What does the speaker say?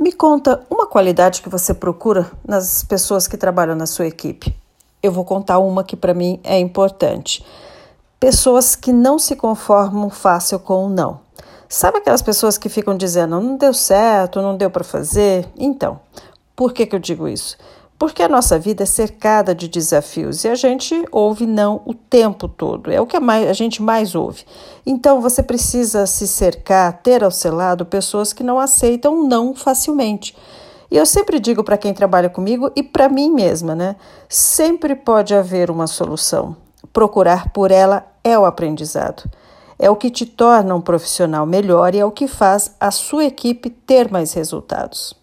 Me conta uma qualidade que você procura nas pessoas que trabalham na sua equipe. Eu vou contar uma que para mim é importante. Pessoas que não se conformam fácil com o não. Sabe aquelas pessoas que ficam dizendo não deu certo, não deu para fazer? Então, por que, que eu digo isso? Porque a nossa vida é cercada de desafios e a gente ouve não o tempo todo, é o que a gente mais ouve. Então você precisa se cercar, ter ao seu lado pessoas que não aceitam não facilmente. E eu sempre digo para quem trabalha comigo e para mim mesma, né? Sempre pode haver uma solução. Procurar por ela é o aprendizado. É o que te torna um profissional melhor e é o que faz a sua equipe ter mais resultados.